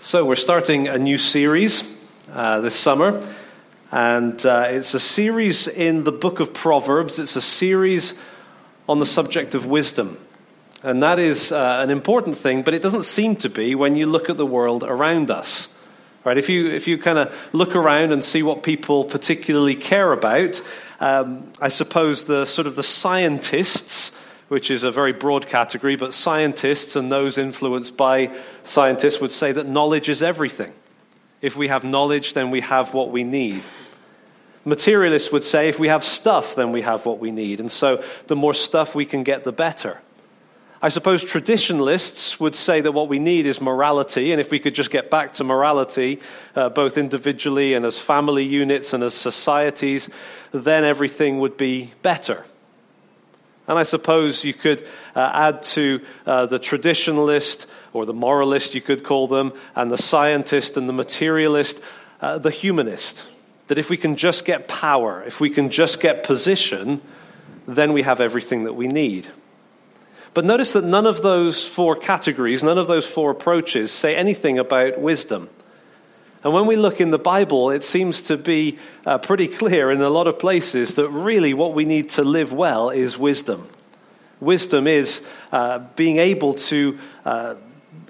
So, we're starting a new series uh, this summer, and uh, it's a series in the book of Proverbs. It's a series on the subject of wisdom. And that is uh, an important thing, but it doesn't seem to be when you look at the world around us. Right? If you, if you kind of look around and see what people particularly care about, um, I suppose the sort of the scientists which is a very broad category, but scientists and those influenced by scientists would say that knowledge is everything. If we have knowledge, then we have what we need. Materialists would say if we have stuff, then we have what we need. And so the more stuff we can get, the better. I suppose traditionalists would say that what we need is morality, and if we could just get back to morality, uh, both individually and as family units and as societies, then everything would be better. And I suppose you could uh, add to uh, the traditionalist or the moralist, you could call them, and the scientist and the materialist, uh, the humanist. That if we can just get power, if we can just get position, then we have everything that we need. But notice that none of those four categories, none of those four approaches say anything about wisdom. And when we look in the Bible, it seems to be uh, pretty clear in a lot of places that really what we need to live well is wisdom. Wisdom is uh, being able to uh,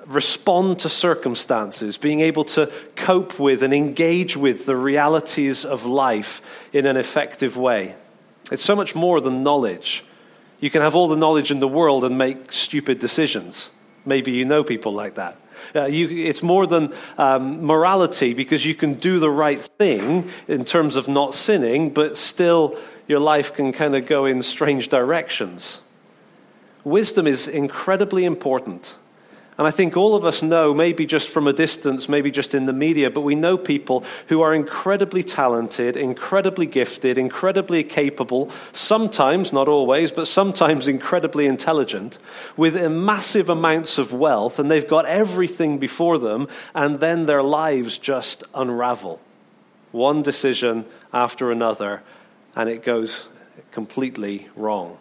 respond to circumstances, being able to cope with and engage with the realities of life in an effective way. It's so much more than knowledge. You can have all the knowledge in the world and make stupid decisions. Maybe you know people like that. Uh, you, it's more than um, morality because you can do the right thing in terms of not sinning, but still your life can kind of go in strange directions. Wisdom is incredibly important. And I think all of us know, maybe just from a distance, maybe just in the media, but we know people who are incredibly talented, incredibly gifted, incredibly capable, sometimes, not always, but sometimes incredibly intelligent, with massive amounts of wealth, and they've got everything before them, and then their lives just unravel. One decision after another, and it goes completely wrong.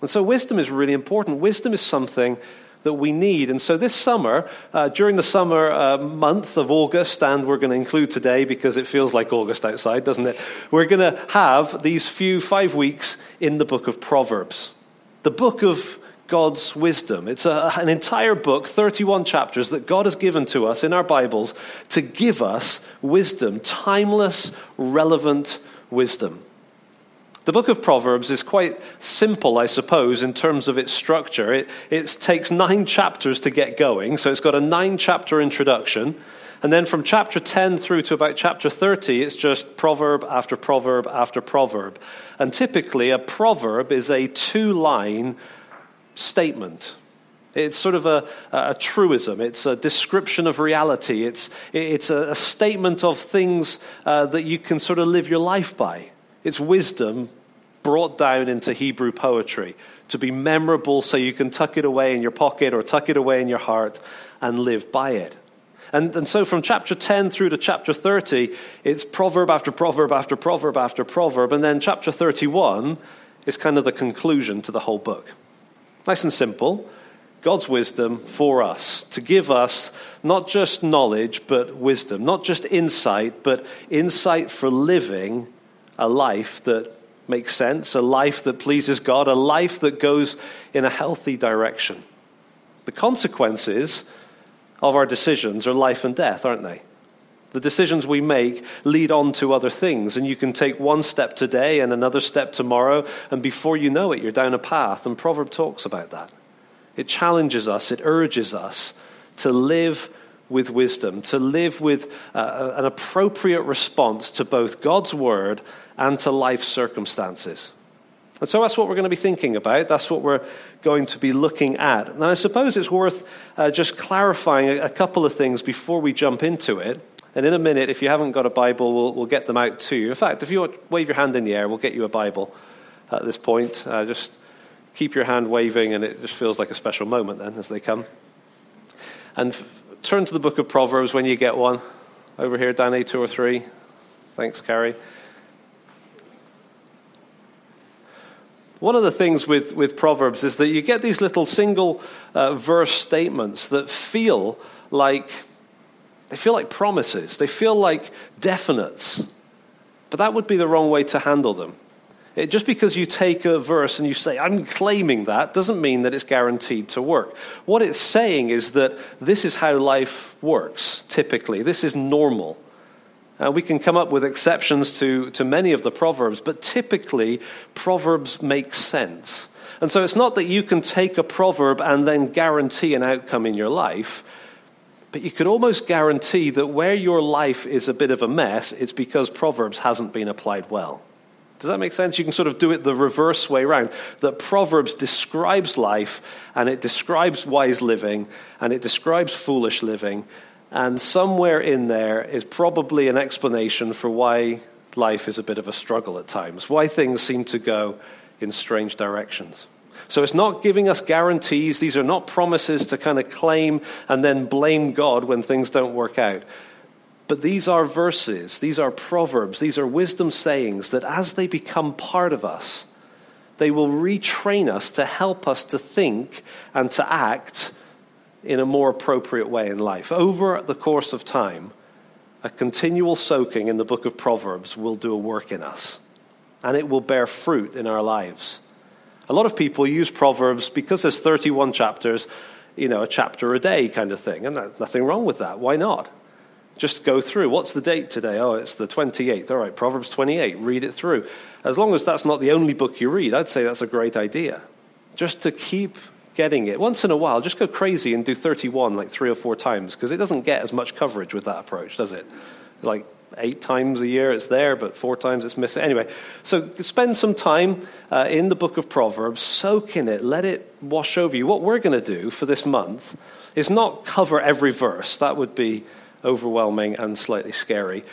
And so, wisdom is really important. Wisdom is something that we need. And so this summer, uh, during the summer uh, month of August, and we're going to include today because it feels like August outside, doesn't it? We're going to have these few five weeks in the book of Proverbs, the book of God's wisdom. It's a, an entire book, 31 chapters, that God has given to us in our Bibles to give us wisdom, timeless, relevant wisdom. The book of Proverbs is quite simple, I suppose, in terms of its structure. It, it takes nine chapters to get going, so it's got a nine chapter introduction. And then from chapter 10 through to about chapter 30, it's just proverb after proverb after proverb. And typically, a proverb is a two line statement. It's sort of a, a, truism. It's a description of reality. It's, it's a, a statement of things uh, that you can sort of live your life by. It's wisdom brought down into Hebrew poetry to be memorable so you can tuck it away in your pocket or tuck it away in your heart and live by it. And, and so from chapter 10 through to chapter 30, it's proverb after proverb after proverb after proverb. And then chapter 31 is kind of the conclusion to the whole book. Nice and simple. God's wisdom for us, to give us not just knowledge, but wisdom, not just insight, but insight for living a life that makes sense, a life that pleases God, a life that goes in a healthy direction. The consequences of our decisions are life and death, aren't they? The decisions we make lead on to other things, and you can take one step today and another step tomorrow, and before you know it, you're down a path. And Proverb talks about that. It challenges us, it urges us to live with wisdom, to live with uh, an appropriate response to both God's word and to life circumstances. And so that's what we're going to be thinking about. That's what we're going to be looking at. And I suppose it's worth uh, just clarifying a, a, couple of things before we jump into it. And in a minute, if you haven't got a Bible, we'll, we'll get them out to you. In fact, if you wave your hand in the air, we'll get you a Bible at this point. Uh, just keep your hand waving, and it just feels like a special moment then as they come. And f- turn to the book of Proverbs when you get one. Over here, Danny, two or three. Thanks, Carrie. One of the things with, with Proverbs is that you get these little single uh, verse statements that feel like They feel like promises, they feel like definites. But that would be the wrong way to handle them. It, just because you take a verse and you say, I'm claiming that, doesn't mean that it's guaranteed to work. What it's saying is that this is how life works, typically. This is normal. Uh, we can come up with exceptions to, to many of the Proverbs, but typically, Proverbs make sense. And so it's not that you can take a proverb and then guarantee an outcome in your life, but you could almost guarantee that where your life is a bit of a mess, it's because Proverbs hasn't been applied well. Does that make sense? You can sort of do it the reverse way around. That Proverbs describes life, and it describes wise living, and it describes foolish living, and somewhere in there is probably an explanation for why life is a bit of a struggle at times, why things seem to go in strange directions. So it's not giving us guarantees. These are not promises to kind of claim and then blame God when things don't work out. But these are verses, these are proverbs, these are wisdom sayings that as they become part of us, they will retrain us to help us to think and to act in a more appropriate way in life. Over the course of time, a continual soaking in the book of Proverbs will do a work in us, and it will bear fruit in our lives. A lot of people use Proverbs because there's 31 chapters, you know, a chapter a day kind of thing, and nothing wrong with that. Why not? Just go through. What's the date today? Oh, it's the 28th. All right, Proverbs 28. Read it through. As long as that's not the only book you read, I'd say that's a great idea. Just to keep getting it. Once in a while, just go crazy and do 31 like three or four times because it doesn't get as much coverage with that approach, does it? Like eight times a year it's there, but four times it's missing. Anyway, so spend some time uh, in the book of Proverbs, soak in it, let it wash over you. What we're going to do for this month is not cover every verse. That would be overwhelming and slightly scary.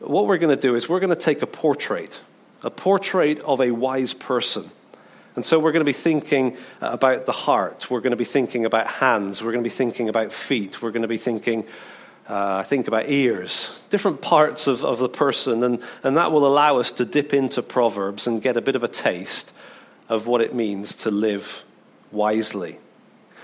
What we're going to do is we're going to take a portrait, a portrait of a wise person. And so we're going to be thinking about the heart. We're going to be thinking about hands. We're going to be thinking about feet. We're going to be thinking, uh, think about ears, different parts of, of the person. And, and that will allow us to dip into Proverbs and get a bit of a taste of what it means to live wisely.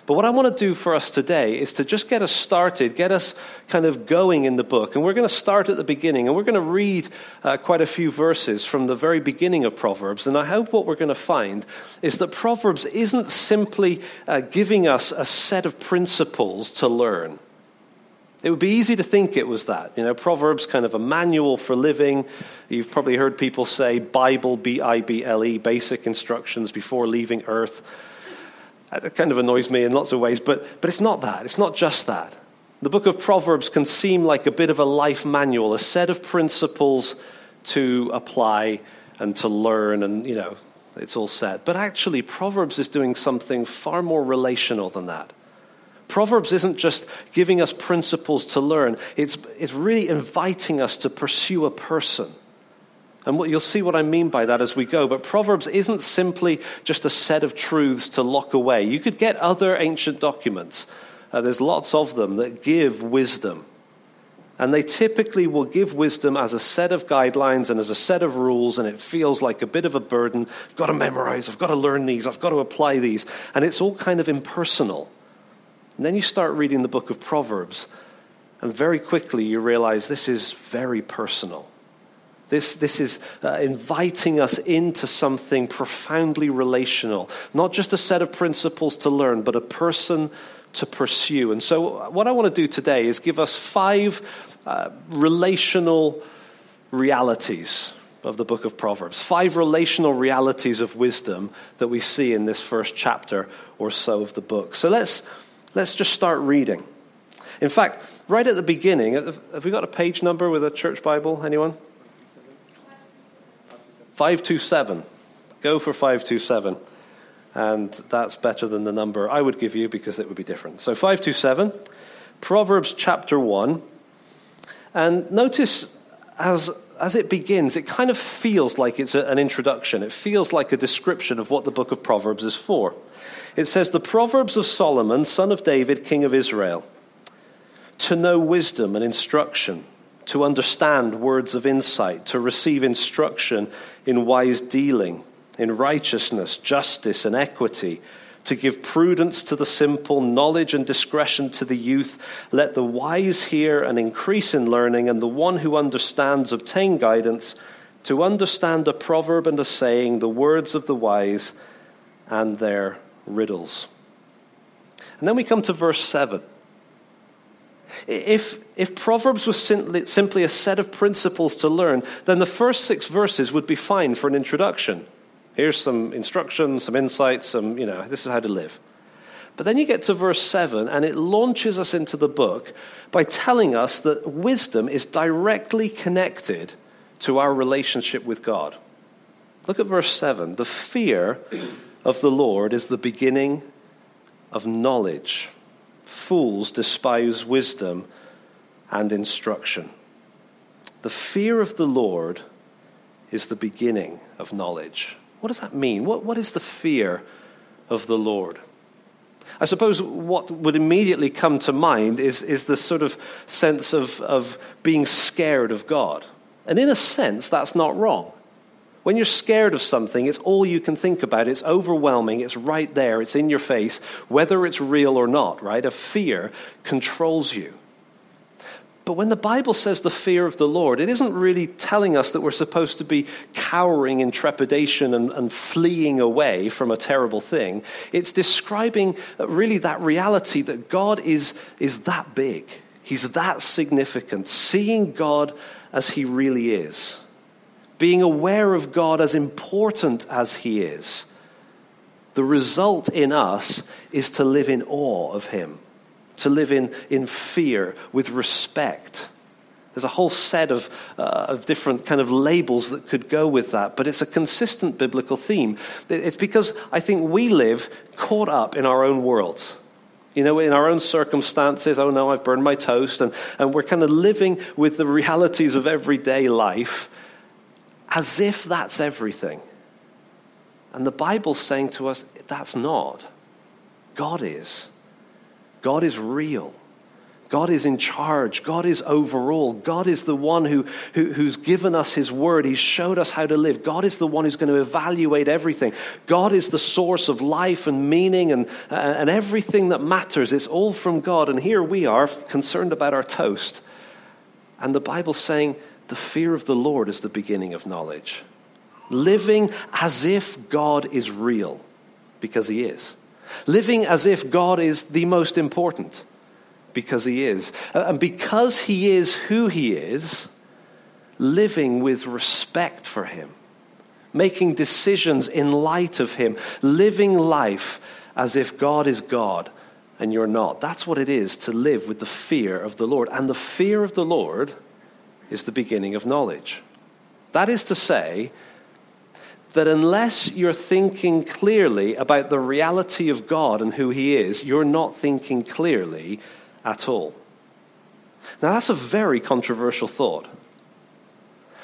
But what I want to do for us today is to just get us started, get us kind of going in the book. And we're going to start at the beginning, and we're going to read uh, quite a few verses from the very beginning of Proverbs. And I hope what we're going to find is that Proverbs isn't simply uh, giving us a set of principles to learn. It would be easy to think it was that. You know, Proverbs kind of a manual for living. You've probably heard people say Bible, B I B L E, basic instructions before leaving earth. It kind of annoys me in lots of ways, but, but it's not that. It's not just that. The book of Proverbs can seem like a bit of a life manual, a set of principles to apply and to learn, and, you know, it's all set. But actually, Proverbs is doing something far more relational than that. Proverbs isn't just giving us principles to learn, it's, it's really inviting us to pursue a person and what, you'll see what I mean by that as we go. But Proverbs isn't simply just a set of truths to lock away. You could get other ancient documents, uh, there's lots of them that give wisdom. And they typically will give wisdom as a set of guidelines and as a set of rules, and it feels like a bit of a burden. I've got to memorize, I've got to learn these, I've got to apply these. And it's all kind of impersonal. And then you start reading the book of Proverbs, and very quickly you realize this is very personal. This, this is uh, inviting us into something profoundly relational, not just a set of principles to learn, but a person to pursue. And so, what I want to do today is give us five uh, relational realities of the book of Proverbs, five relational realities of wisdom that we see in this first chapter or so of the book. So, let's, let's just start reading. In fact, right at the beginning, have we got a page number with a church Bible? Anyone? 527. Go for 527. And that's better than the number I would give you because it would be different. So 527, Proverbs chapter 1. And notice as, as it begins, it kind of feels like it's a, an introduction. It feels like a description of what the book of Proverbs is for. It says, The Proverbs of Solomon, son of David, king of Israel, to know wisdom and instruction to understand words of insight, to receive instruction in wise dealing, in righteousness, justice, and equity, to give prudence to the simple, knowledge and discretion to the youth. Let the wise hear and increase in learning, and the one who understands obtain guidance. To understand a proverb and a saying, the words of the wise and their riddles. And then we come to verse 7. If, if Proverbs was simply, simply a set of principles to learn, then the first six verses would be fine for an introduction. Here's some instructions, some insights, some, you know, this is how to live. But then you get to verse 7, and it launches us into the book by telling us that wisdom is directly connected to our relationship with God. Look at verse 7. The fear of the Lord is the beginning of knowledge. Fools despise wisdom and instruction. The fear of the Lord is the beginning of knowledge. What does that mean? What, what is the fear of the Lord? I suppose what would immediately come to mind is, is the sort of sense of, of being scared of God. And in a sense, that's not wrong. When you're scared of something, it's all you can think about. It's overwhelming. It's right there. It's in your face, whether it's real or not, right? A fear controls you. But when the Bible says the fear of the Lord, it isn't really telling us that we're supposed to be cowering in trepidation and, and, fleeing away from a terrible thing. It's describing really that reality that God is, is that big, He's that significant, seeing God as He really is, being aware of God as important as He is. The result in us is to live in awe of Him to live in, in fear, with respect. There's a whole set of, uh, of different kind of labels that could go with that, but it's a consistent biblical theme. It's because I think we live caught up in our own worlds. You know, in our own circumstances, oh no, I've burned my toast, and, and we're kind of living with the realities of everyday life as if that's everything. And the Bible's saying to us, that's not. God is. God is real. God is in charge. God is overall. God is the one who, who, who's given us His word. He's showed us how to live. God is the one who's going to evaluate everything. God is the source of life and meaning and, uh, and everything that matters. It's all from God. And here we are concerned about our toast. And the Bible's saying the fear of the Lord is the beginning of knowledge. Living as if God is real, because He is. Living as if God is the most important, because He is. Uh, and because He is who He is, living with respect for Him, making decisions in light of Him, living life as if God is God and you're not. That's what it is to live with the fear of the Lord. And the fear of the Lord is the beginning of knowledge. That is to say, that unless you're thinking clearly about the reality of God and who He is, you're not thinking clearly at all. Now, that's a very controversial thought.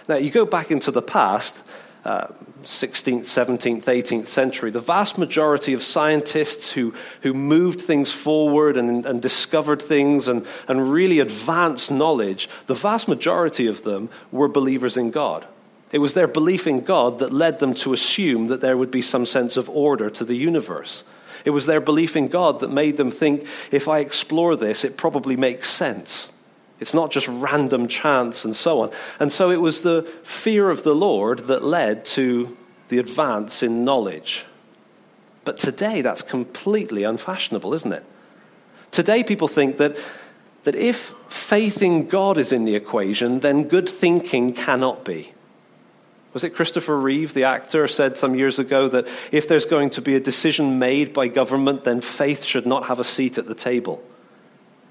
Now, you go back into the past, uh, 16th, 17th, 18th century, the vast majority of scientists who, who moved things forward and, and discovered things and, and really advanced knowledge, the vast majority of them were believers in God. It was their belief in God that led them to assume that there would be some sense of order to the universe. It was their belief in God that made them think if I explore this, it probably makes sense. It's not just random chance and so on. And so it was the fear of the Lord that led to the advance in knowledge. But today, that's completely unfashionable, isn't it? Today, people think that, that if faith in God is in the equation, then good thinking cannot be. Was it Christopher Reeve, the actor, said some years ago that if there's going to be a decision made by government, then faith should not have a seat at the table?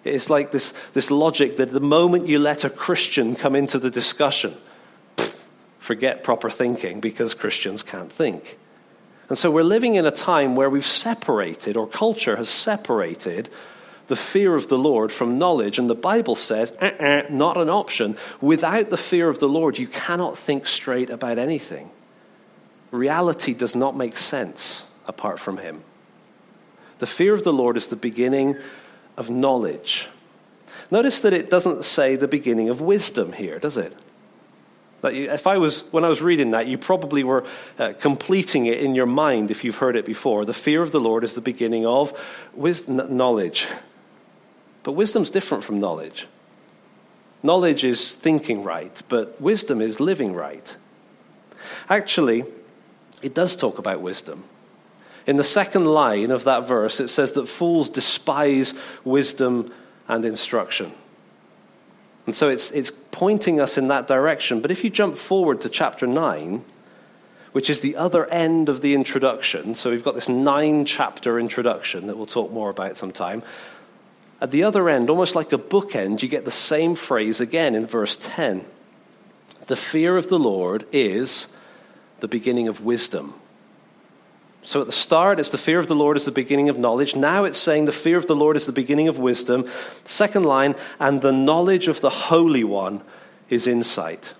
It's like this, this logic that the moment you let a Christian come into the discussion, forget proper thinking because Christians can't think. And so we're living in a time where we've separated, or culture has separated, the fear of the Lord from knowledge. And the Bible says, uh-uh, not an option. Without the fear of the Lord, you cannot think straight about anything. Reality does not make sense apart from Him. The fear of the Lord is the beginning of knowledge. Notice that it doesn't say the beginning of wisdom here, does it? That you, if I was, when I was reading that, you probably were uh, completing it in your mind if you've heard it before. The fear of the Lord is the beginning of wisdom, knowledge. But wisdom's different from knowledge. Knowledge is thinking right, but wisdom is living right. Actually, it does talk about wisdom. In the second line of that verse, it says that fools despise wisdom and instruction. And so it's, it's pointing us in that direction. But if you jump forward to chapter 9, which is the other end of the introduction, so we've got this nine chapter introduction that we'll talk more about sometime. At the other end, almost like a bookend, you get the same phrase again in verse 10. The fear of the Lord is the beginning of wisdom. So at the start, it's the fear of the Lord is the beginning of knowledge. Now it's saying the fear of the Lord is the beginning of wisdom. Second line, and the knowledge of the Holy One is insight.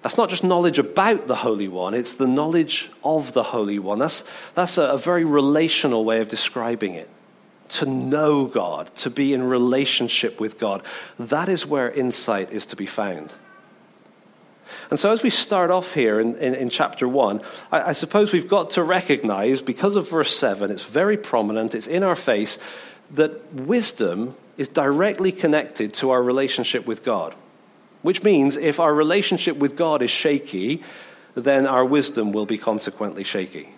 That's not just knowledge about the Holy One, it's the knowledge of the Holy One. That's, that's a, a very relational way of describing it. To know God, to be in relationship with God, that is where insight is to be found. And so, as we start off here in, in, in chapter 1, I, I suppose we've got to recognize, because of verse 7, it's very prominent, it's in our face, that wisdom is directly connected to our relationship with God. Which means if our relationship with God is shaky, then our wisdom will be consequently shaky.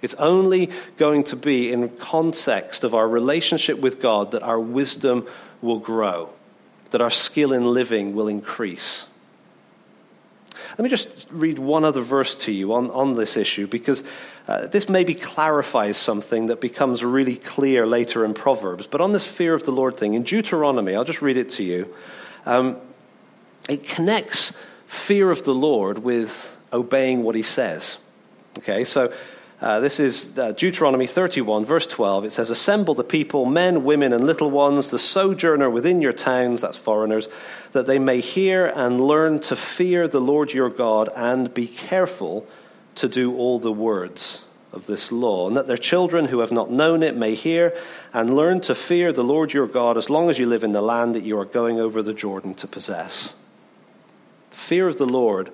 It's only going to be in context of our relationship with God that our wisdom will grow, that our skill in living will increase. Let me just read one other verse to you on, on this issue because uh, this maybe clarifies something that becomes really clear later in Proverbs. But on this fear of the Lord thing, in Deuteronomy, I'll just read it to you. Um, it connects fear of the Lord with obeying what he says. Okay, so uh, this is uh, Deuteronomy 31, verse 12. It says, Assemble the people, men, women, and little ones, the sojourner within your towns, that's foreigners, that they may hear and learn to fear the Lord your God and be careful to do all the words of this law, and that their children who have not known it may hear and learn to fear the Lord your God as long as you live in the land that you are going over the Jordan to possess. Fear of the Lord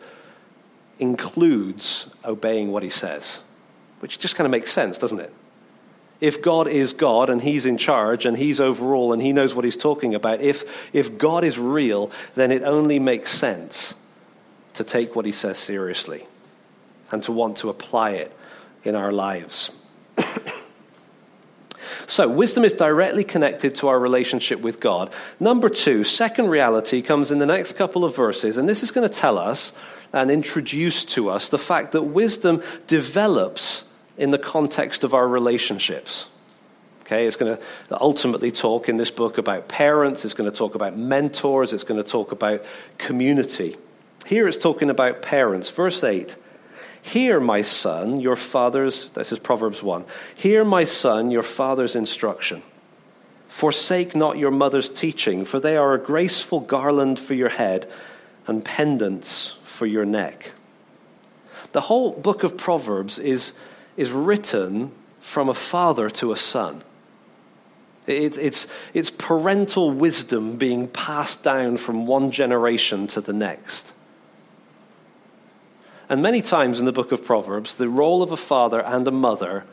includes obeying what he says which just kind of makes sense, doesn't it? If God is God and He's in charge and He's overall and He knows what He's talking about, if, if God is real, then it only makes sense to take what He says seriously and to want to apply it in our lives. so, wisdom is directly connected to our relationship with God. Number two, second reality comes in the next couple of verses, and this is going to tell us and introduce to us the fact that wisdom develops in the context of our relationships. Okay, it's going to ultimately talk in this book about parents, it's going to talk about mentors, it's going to talk about community. Here it's talking about parents. Verse 8 Hear, my son, your father's, this is Proverbs 1. Hear, my son, your father's instruction. Forsake not your mother's teaching, for they are a graceful garland for your head and pendants for your neck. The whole book of Proverbs is is written from a father to a son. It's, it's, it's parental wisdom being passed down from one generation to the next. And many times in the book of Proverbs, the role of a father and a mother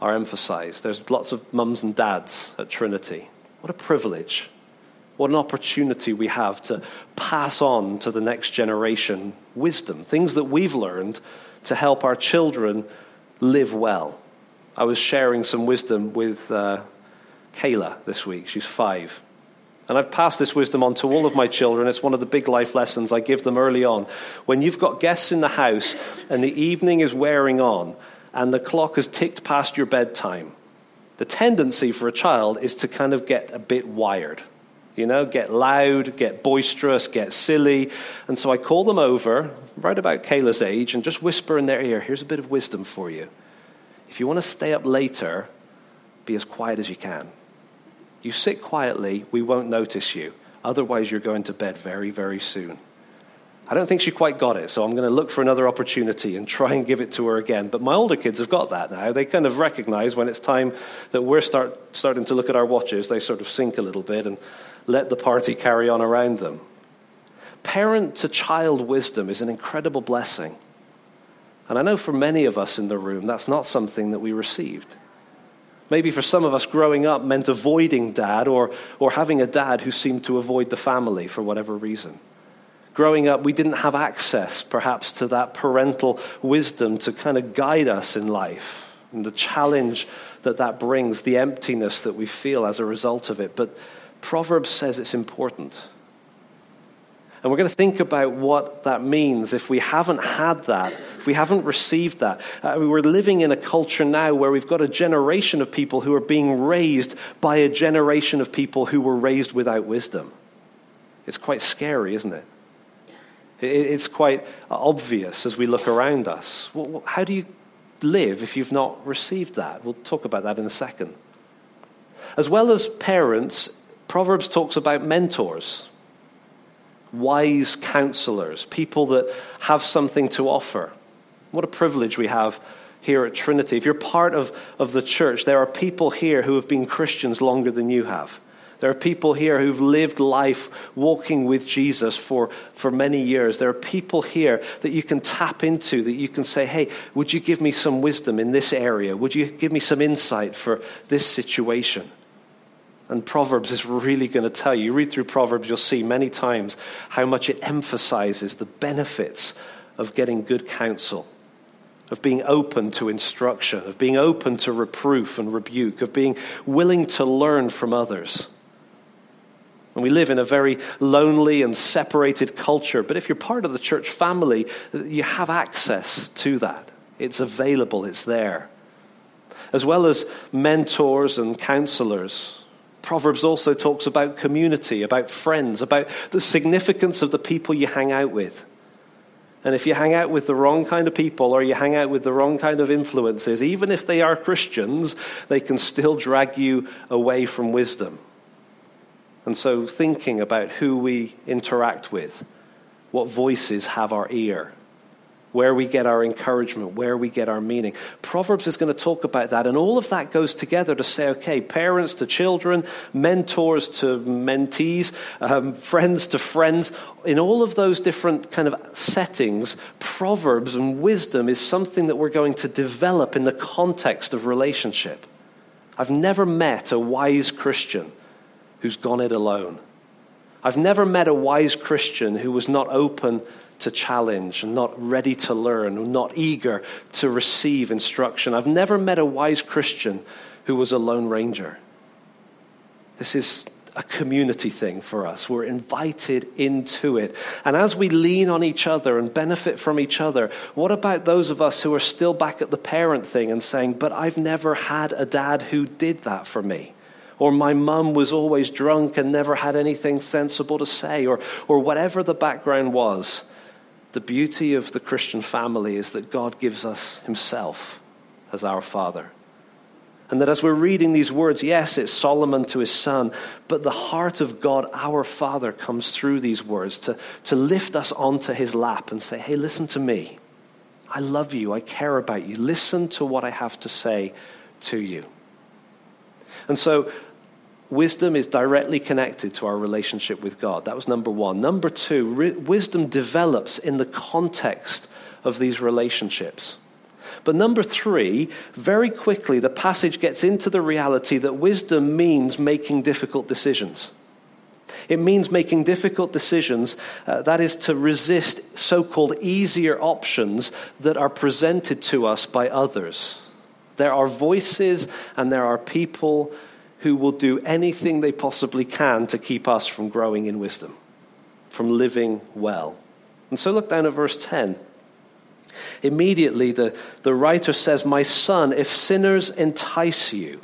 are emphasized. There's lots of mums and dads at Trinity. What a privilege. What an opportunity we have to pass on to the next generation wisdom, things that we've learned to help our children live well. I was sharing some wisdom with uh, Kayla this week. She's five. And I've passed this wisdom on to all of my children. It's one of the big life lessons I give them early on. When you've got guests in the house and the evening is wearing on and the clock has ticked past your bedtime, the tendency for a child is to kind of get a bit wired. You know, get loud, get boisterous, get silly. And so I call them over, right about Kayla's age, and just whisper in their ear, here's a bit of wisdom for you. If you want to stay up later, be as quiet as you can. You sit quietly, we won't notice you. Otherwise, you're going to bed very, very soon. I don't think she quite got it, so I'm going to look for another opportunity and try and give it to her again. But my older kids have got that now. They kind of recognize when it's time that we're start, starting to look at our watches, they sort of sink a little bit and let the party carry on around them. parent to child wisdom is an incredible blessing. And I know for many of us in the room, that's not something that we received. Maybe for some of us, growing up meant avoiding dad or, or having a dad who seemed to avoid the family for whatever reason. Growing up, we didn't have access, perhaps, to that parental wisdom to kind of guide us in life and the challenge that that brings, the emptiness that we feel as a result of it. But Proverbs says it's important. And we're going to think about what that means if we haven't had that, if we haven't received that. Uh, we're living in a culture now where we've got a generation of people who are being raised by a generation of people who were raised without wisdom. It's quite scary, isn't it? It's quite obvious as we look around us. How do you live if you've not received that? We'll talk about that in a second. As well as parents, Proverbs talks about mentors wise counselors, people that have something to offer. What a privilege we have here at Trinity. If you're part of, of the church, there are people here who have been Christians longer than you have. There are people here who've lived life walking with Jesus for, for many years. There are people here that you can tap into, that you can say, hey, would you give me some wisdom in this area? Would you give me some insight for this situation? And Proverbs is really going to tell you. You read through Proverbs, you'll see many times how much it emphasizes the benefits of getting good counsel, of being open to instruction, of being open to reproof and rebuke, of being willing to learn from others. And we live in a very lonely and separated culture, but if you're part of the church family, you have access to that. It's available, it's there. As well as mentors and counselors Proverbs also talks about community, about friends, about the significance of the people you hang out with. And if you hang out with the wrong kind of people or you hang out with the wrong kind of influences, even if they are Christians, they can still drag you away from wisdom. And so, thinking about who we interact with, what voices have our ear, where we get our encouragement, where we get our meaning. Proverbs is going to talk about that, and all of that goes together to say, okay, parents to children, mentors to mentees, um, friends to friends. In all of those different kind of settings, Proverbs and wisdom is something that we're going to develop in the context of relationship. I've never met a wise Christian who's gone it alone. I've never met a wise Christian who was not open to challenge and not ready to learn, not eager to receive instruction. I've never met a wise Christian who was a lone ranger. This is a community thing for us. We're invited into it. And as we lean on each other and benefit from each other, what about those of us who are still back at the parent thing and saying, But I've never had a dad who did that for me? Or my mum was always drunk and never had anything sensible to say, or, or whatever the background was the beauty of the Christian family is that God gives us Himself as our Father. And that as we're reading these words, yes, it's Solomon to his son, but the heart of God, our Father, comes through these words to, to lift us onto his lap and say, hey, listen to me. I love you. I care about you. Listen to what I have to say to you. And so wisdom is directly connected to our relationship with God. That was number one. Number two, re- wisdom develops in the context of these relationships. But number three, very quickly, the passage gets into the reality that wisdom means making difficult decisions. It means making difficult decisions, uh, that is, to resist so called easier options that are presented to us by others. There are voices and there are people who will do anything they possibly can to keep us from growing in wisdom, from living well. And so look down at verse 10. Immediately, the, the writer says, My son, if sinners entice you,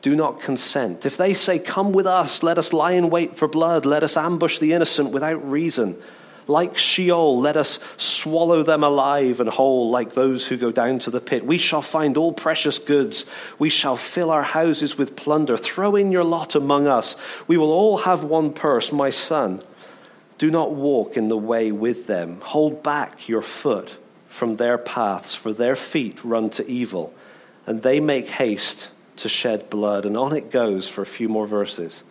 do not consent. If they say, Come with us, let us lie in wait for blood, let us ambush the innocent without reason. Like Sheol, let us swallow them alive and whole, like those who go down to the pit. We shall find all precious goods. We shall fill our houses with plunder. Throw in your lot among us. We will all have one purse, my son. Do not walk in the way with them. Hold back your foot from their paths, for their feet run to evil, and they make haste to shed blood. And on it goes for a few more verses.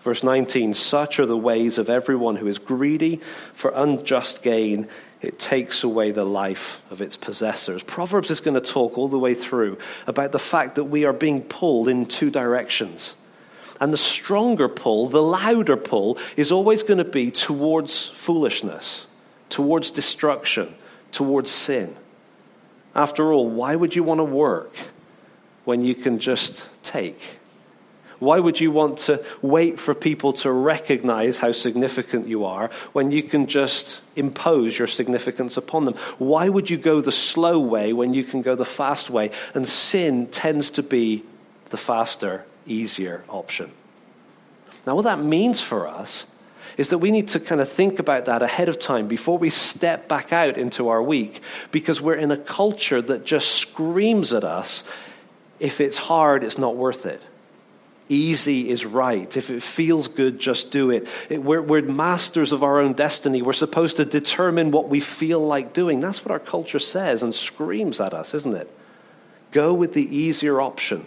Verse 19 Such are the ways of everyone who is greedy for unjust gain. It takes away the life of its possessors. Proverbs is going to talk all the way through about the fact that we are being pulled in two directions. And the stronger pull, the louder pull, is always going to be towards foolishness, towards destruction, towards sin. After all, why would you want to work when you can just take? Why would you want to wait for people to recognize how significant you are when you can just impose your significance upon them? Why would you go the slow way when you can go the fast way? And sin tends to be the faster, easier option. Now, what that means for us is that we need to kind of think about that ahead of time before we step back out into our week because we're in a culture that just screams at us if it's hard, it's not worth it easy is right. If it feels good, just do it. it we're, we're, masters of our own destiny. We're supposed to determine what we feel like doing. That's what our culture says and screams at us, isn't it? Go with the easier option.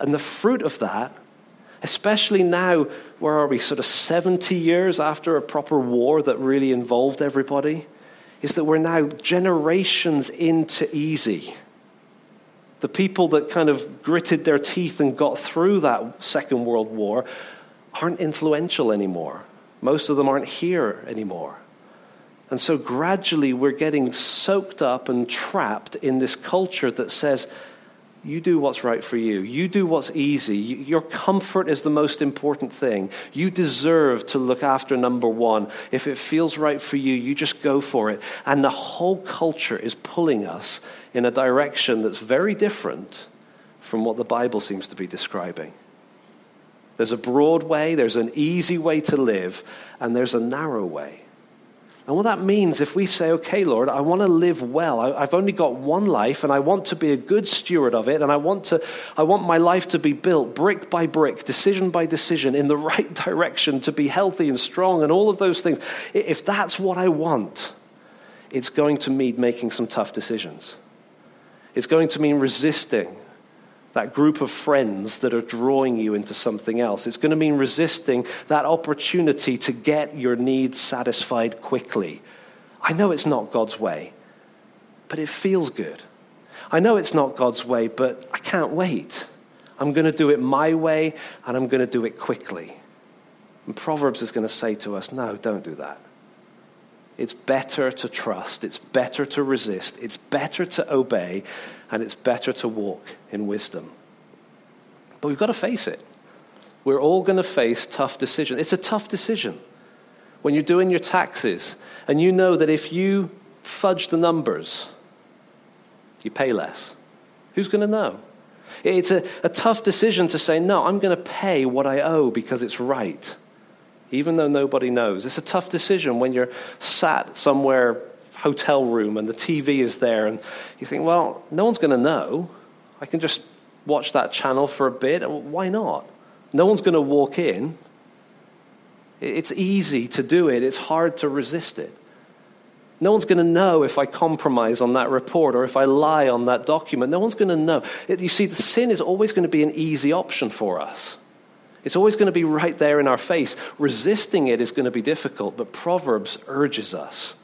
And the fruit of that, especially now, where are we, sort of 70 years after a proper war that really involved everybody, is that we're now generations into easy the people that kind of gritted their teeth and got through that Second World War aren't influential anymore. Most of them aren't here anymore. And so gradually we're getting soaked up and trapped in this culture that says, you do what's right for you. You do what's easy. Your comfort is the most important thing. You deserve to look after number one. If it feels right for you, you just go for it. And the whole culture is pulling us in a direction that's very different from what the Bible seems to be describing. There's a broad way, there's an easy way to live, and there's a narrow way. And what that means, if we say, okay, Lord, I want to live well, I, have only got one life, and I want to be a good steward of it, and I want, to, I want my life to be built brick by brick, decision by decision, in the right direction, to be healthy and strong, and all of those things. If that's what I want, it's going to mean making some tough decisions. It's going to mean resisting that group of friends that are drawing you into something else. It's going to mean resisting that opportunity to get your needs satisfied quickly. I know it's not God's way, but it feels good. I know it's not God's way, but I can't wait. I'm going to do it my way, and I'm going to do it quickly. And Proverbs is going to say to us, no, don't do that. It's better to trust, it's better to resist, it's better to obay, and it's better to walk in wisdom. But we've got to face it. We're all going to face tough decisions. It's a tough decision. When you're doing your taxes and you know that if you fudge the numbers, you pay less. Who's going to know? It's a, a tough decision to say, no, I'm going to pay what I owe because it's right even though nobody knows. It's a tough decision when you're sat somewhere, hotel room, and the TV is there, and you think, well, no one's going to know. I can just watch that channel for a bit. Why not? No one's going to walk in. It's easy to do it, it's hard to resist it. No one's going to know if I compromise on that report or if I lie on that document. No one's going to know. You see, the sin is always going to be an easy option for us. It's always going to be right there in our face. Resisting it is going to be difficult, but Proverbs urges us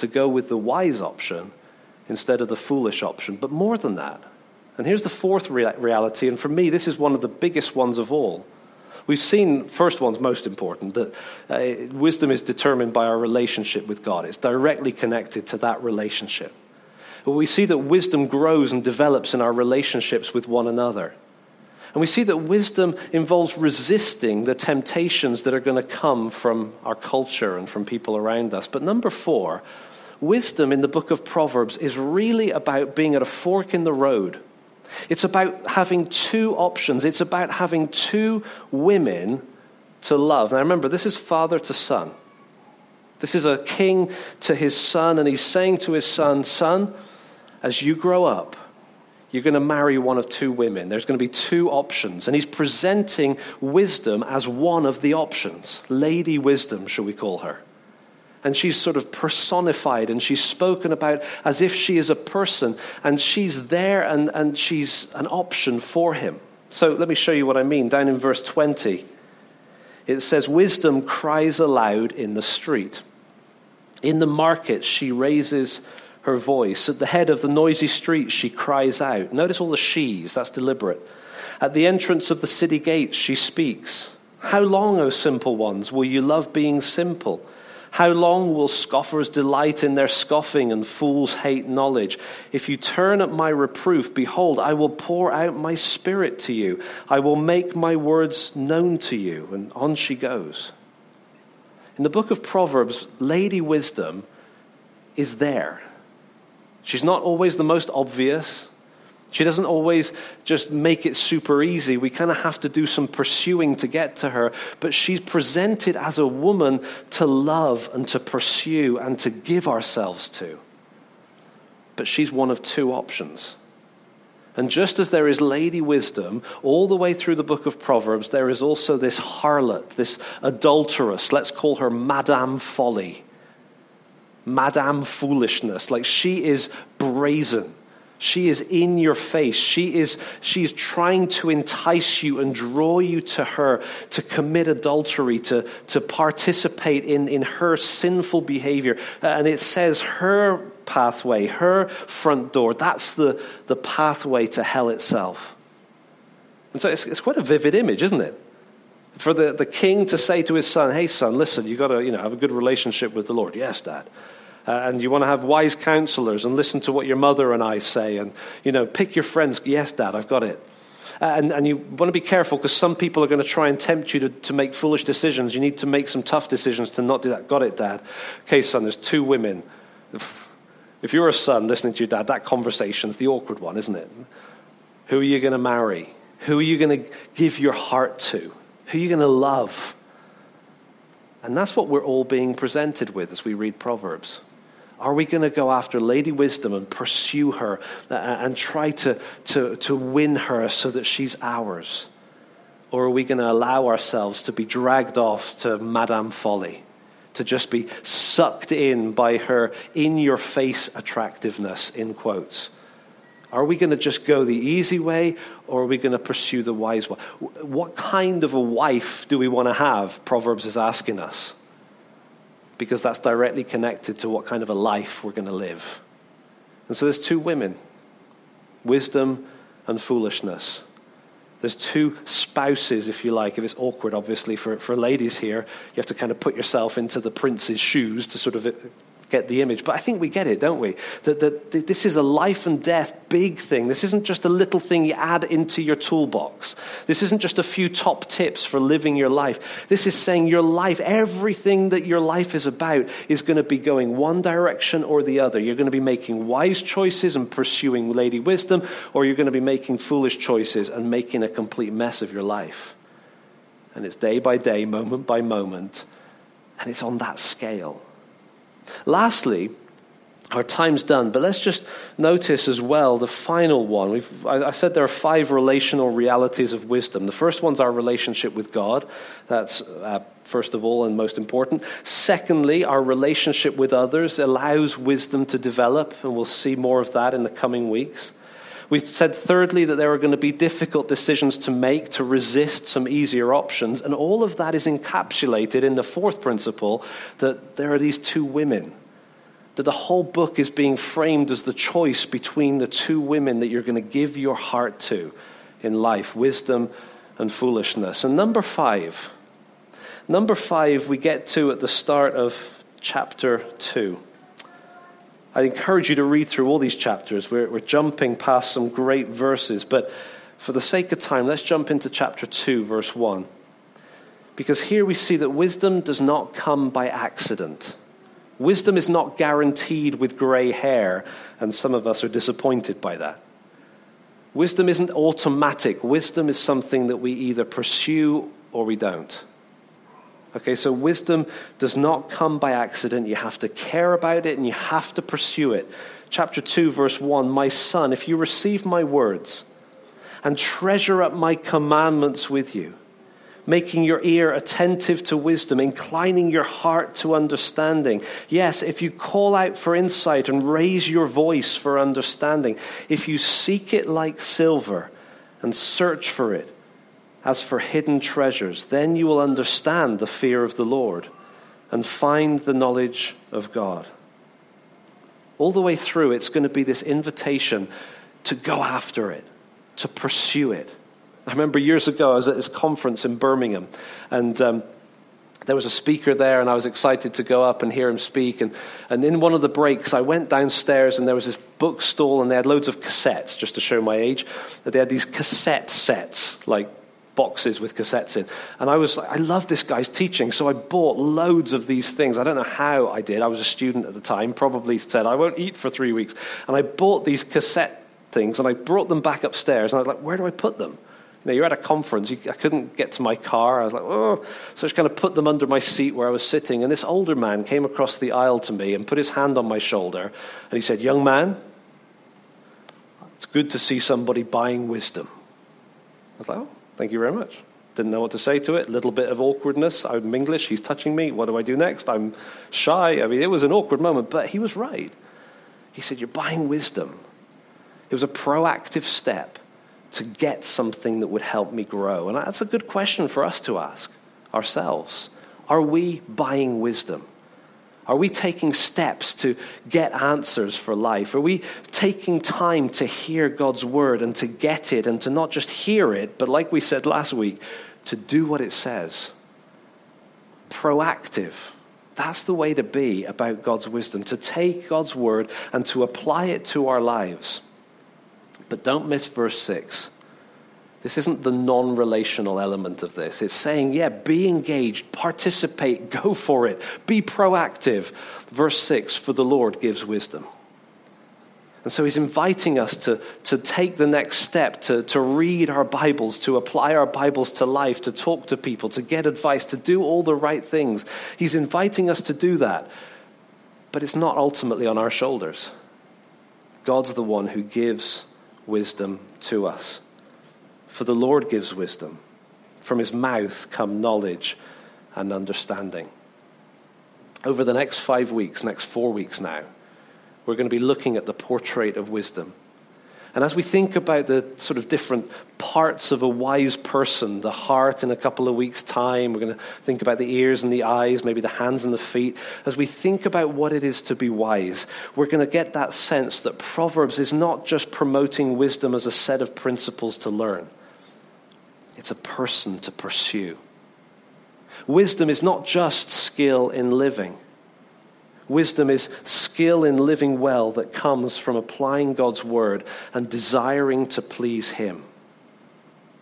to go with the wise option instead of the foolish option. But more than that, and here's the fourth reality, and for me, this is one of the biggest ones of all. We've seen, first one's most important, that uh, wisdom is determined by our relationship with God. It's directly connected to that relationship. But we see that wisdom grows and develops in our relationships with one another. And we see that wisdom involves resisting the temptations that are going to come from our culture and from people around us. But number four, wisdom in the book of Proverbs is really about being at a fork in the road. It's about having two options, it's about having two women to love. Now remember, this is father to son. This is a king to his son, and he's saying to his son, Son, as you grow up, you're going to marry one of two women. There's going to be two options. And he's presenting wisdom as one of the options. Lady Wisdom, shall we call her? And she's sort of personified and she's spoken about as if she is a person and she's there and, and she's an option for him. So let me show you what I mean. Down in verse 20, it says, Wisdom cries aloud in the street. In the market, she raises her voice. At the head of the noisy street, she cries out. Notice all the she's, that's deliberate. At the entrance of the city gates, she speaks. How long, O simple ones, will you love being simple? How long will scoffers delight in their scoffing and fools hate knowledge? If you turn at my reproof, behold, I will pour out my spirit to you. I will make my words known to you. And on she goes. In the book of Proverbs, Lady Wisdom is there. She's not always the most obvious. She doesn't always just make it super easy. We kind of have to do some pursuing to get to her. But she's presented as a woman to love and to pursue and to give ourselves to. But she's one of two options. And just as there is Lady Wisdom all the way through the book of Proverbs, there is also this harlot, this adulteress. Let's call her Madame Folly, Madame Foolishness. Like she is brazen. She is in your face. She is, she is trying to entice you and draw you to her to commit adultery, to, to participate in, in her sinful behavior. Uh, and it says her pathway, her front door, that's the, the pathway to hell itself. And so it's, it's quite a vivid image, isn't it? For the, the king to say to his son, Hey, son, listen, you've got to you know, have a good relationship with the Lord. Yes, dad uh, and you want to have wise counselors and listen to what your mother and I say, and you know, pick your friends. Yes, Dad, I've got it. Uh, and, and you want to be careful because some people are going to try and tempt you to, to make foolish decisions. You need to make some tough decisions to not do that. Got it, Dad? Okay, son, there's two women. If you're a son listening to your dad, that conversation's the awkward one, isn't it? Who are you going to marry? Who are you going to give your heart to? Who are you going to love? And that's what we're all being presented with as we read Proverbs. Are we going to go after Lady Wisdom and pursue her uh, and try to, to, to win her so that she's ours? Or are we going to allow ourselves to be dragged off to Madame Folly, to just be sucked in by her in your face attractiveness, in quotes? Are we going to just go the easy way or are we going to pursue the wise one? What kind of a wife do we want to have? Proverbs is asking us because that's directly connected to what kind of a life we're going to live. And so there's two women wisdom and foolishness. There's two spouses, if you like. If it's awkward, obviously, for, for ladies here, you have to kind of put yourself into the prince's shoes to sort of get the image. But I think we get it, don't we? That, that, this is a life and death big thing. This isn't just a little thing you add into your toolbox. This isn't just a few top tips for living your life. This is saying your life, everything that your life is about, is going to be going one direction or the other. You're going to be making wise choices and pursuing lady wisdom, or you're going to be making foolish choices and making a complete mess of your life. And it's day by day, moment by moment, and it's on that scale. Lastly, our time's done, but let's just notice as well the final one. We've, I, I, said there are five relational realities of wisdom. The first one's our relationship with God. That's uh, first of all and most important. Secondly, our relationship with others allows wisdom to develop, and we'll see more of that in the coming weeks. We've said, thirdly, that there are going to be difficult decisions to make to resist some easier options. And all of that is encapsulated in the fourth principle that there are these two women. That the whole book is being framed as the choice between the two women that you're going to give your heart to in life wisdom and foolishness. And number five, number five, we get to at the start of chapter two. I encourage you to read through all these chapters. We're, we're jumping past some great verses, but for the sake of time, let's jump into chapter 2, verse 1. Because here we see that wisdom does not come by accident. Wisdom is not guaranteed with gray hair, and some of us are disappointed by that. Wisdom isn't automatic. Wisdom is something that we either pursue or we don't. Okay, so wisdom does not come by accident. You have to care about it and you have to pursue it. Chapter 2, verse 1 My son, if you receive my words and treasure up my commandments with you, making your ear attentive to wisdom, inclining your heart to understanding. Yes, if you call out for insight and raise your voice for understanding, if you seek it like silver and search for it as for hidden treasures, then you will understand the fear of the Lord and find the knowledge of God. All the way through, it's going to be this invitation to go after it, to pursue it. I remember years ago, I was at this conference in Birmingham, and um, there was a speaker there, and I was excited to go up and hear him speak. And, and in one of the breaks, I went downstairs, and there was this bookstall, and they had loads of cassettes, just to show my age. That they had these cassette sets, like boxes with cassettes in. And I was like, I love this guy's teaching, so I bought loads of these things. I don't know how I did. I was a student at the time, probably said, I won't eat for three weeks. And I bought these cassette things, and I brought them back upstairs, and I was like, where do I put them? You know, you're at a conference. You, I couldn't get to my car. I was like, oh. So I just kind of put them under my seat where I was sitting. And this older man came across the aisle to me and put his hand on my shoulder. And he said, Young man, it's good to see somebody buying wisdom. I was like, oh, thank you very much. Didn't know what to say to it. Little bit of awkwardness. I'm English. He's touching me. What do I do next? I'm shy. I mean, it was an awkward moment, but he was right. He said, You're buying wisdom. It was a proactive step to get something that would help me grow? And that's a good question for us to ask ourselves. Are we buying wisdom? Are we taking steps to get answers for life? Are we taking time to hear God's word and to get it and to not just hear it, but like we said last week, to do what it says? Proactive. That's the way to be about God's wisdom, to take God's word and to apply it to our lives. But don't miss verse 6. This isn't the non relational element of this. It's saying, yeah, be engaged, participate, go for it, be proactive. Verse 6 For the Lord gives wisdom. And so he's inviting us to, to take the next step, to, to read our Bibles, to apply our Bibles to life, to talk to people, to get advice, to do all the right things. He's inviting us to do that. But it's not ultimately on our shoulders. God's the one who gives wisdom to us. For the Lord gives wisdom. From his mouth come knowledge and understanding. Over the next five weeks, next four weeks now, we're going to be looking at the portrait of wisdom. And as we think about the sort of different parts of a wise person, the heart in a couple of weeks' time, we're going to think about the ears and the eyes, maybe the hands and the feet. As we think about what it is to be wise, we're going to get that sense that Proverbs is not just promoting wisdom as a set of principles to learn, it's a person to pursue. Wisdom is not just skill in living. Wisdom is skill in living well that comes from applying God's word and desiring to please Him.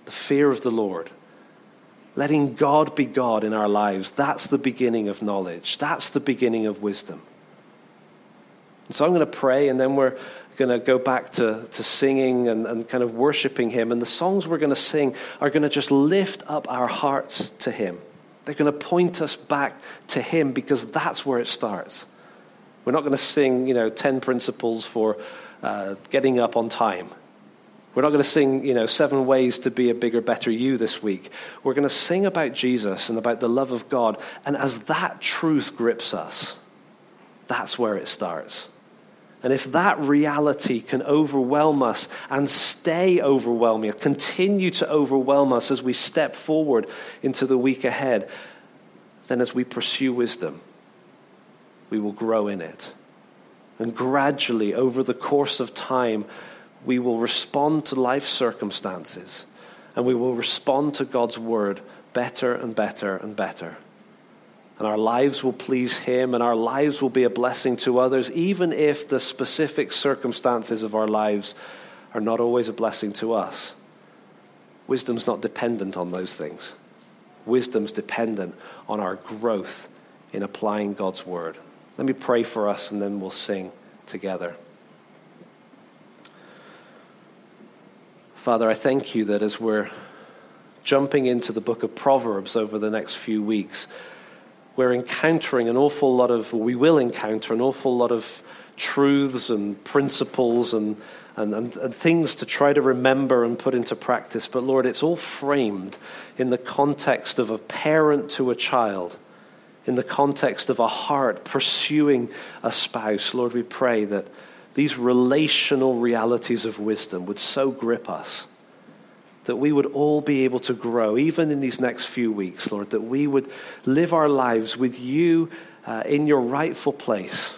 The fear of the Lord. Letting God be God in our lives, that's the beginning of knowledge. That's the beginning of wisdom. And so I'm going to pray, and then we're going to go back to, to singing and, and kind of worshiping Him. And the songs we're going to sing are going to just lift up our hearts to Him. They're going to point us back to Him because that's where it starts. We're not going to sing, you know, 10 principles for uh, getting up on time. We're not going to sing, you know, seven ways to be a bigger, better you this week. We're going to sing about Jesus and about the love of God. And as that truth grips us, that's where it starts. And if that reality can overwhelm us and stay overwhelming, continue to overwhelm us as we step forward into the week ahead, then as we pursue wisdom, we will grow in it. And gradually, over the course of time, we will respond to life circumstances and we will respond to God's word better and better and better. And our lives will please Him and our lives will be a blessing to others, even if the specific circumstances of our lives are not always a blessing to us. Wisdom's not dependent on those things. Wisdom's dependent on our growth in applying God's word. Let me pray for us and then we'll sing together. Father, I thank you that as we're jumping into the book of Proverbs over the next few weeks, we're encountering an awful lot of, we will encounter an awful lot of truths and principles and, and, and, and, things to try to remember and put into practice. But Lord, it's all framed in the context of a parent to a child in the context of a heart pursuing a spouse, Lord, we pray that these relational realities of wisdom would so grip us that we would all be able to grow, even in these next few weeks, Lord, that we would live our lives with you uh, in your rightful place,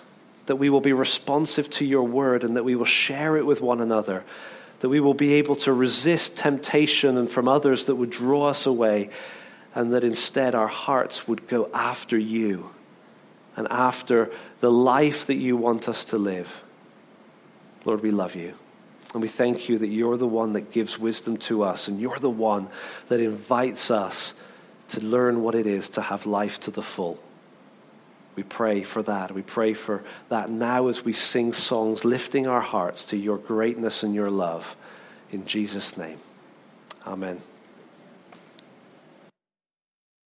that we will be responsive to your word and that we will share it with one another, that we will be able to resist temptation and from others that would draw us away, and that instead our hearts would go after you and after the life that you want us to live. Lord, we love you. And we thank you that you're the one that gives wisdom to us, and you're the one that invites us to learn what it is to have life to the full. We pray for that. We pray for that now as we sing songs, lifting our hearts to your greatness and your love. In Jesus' name, amen.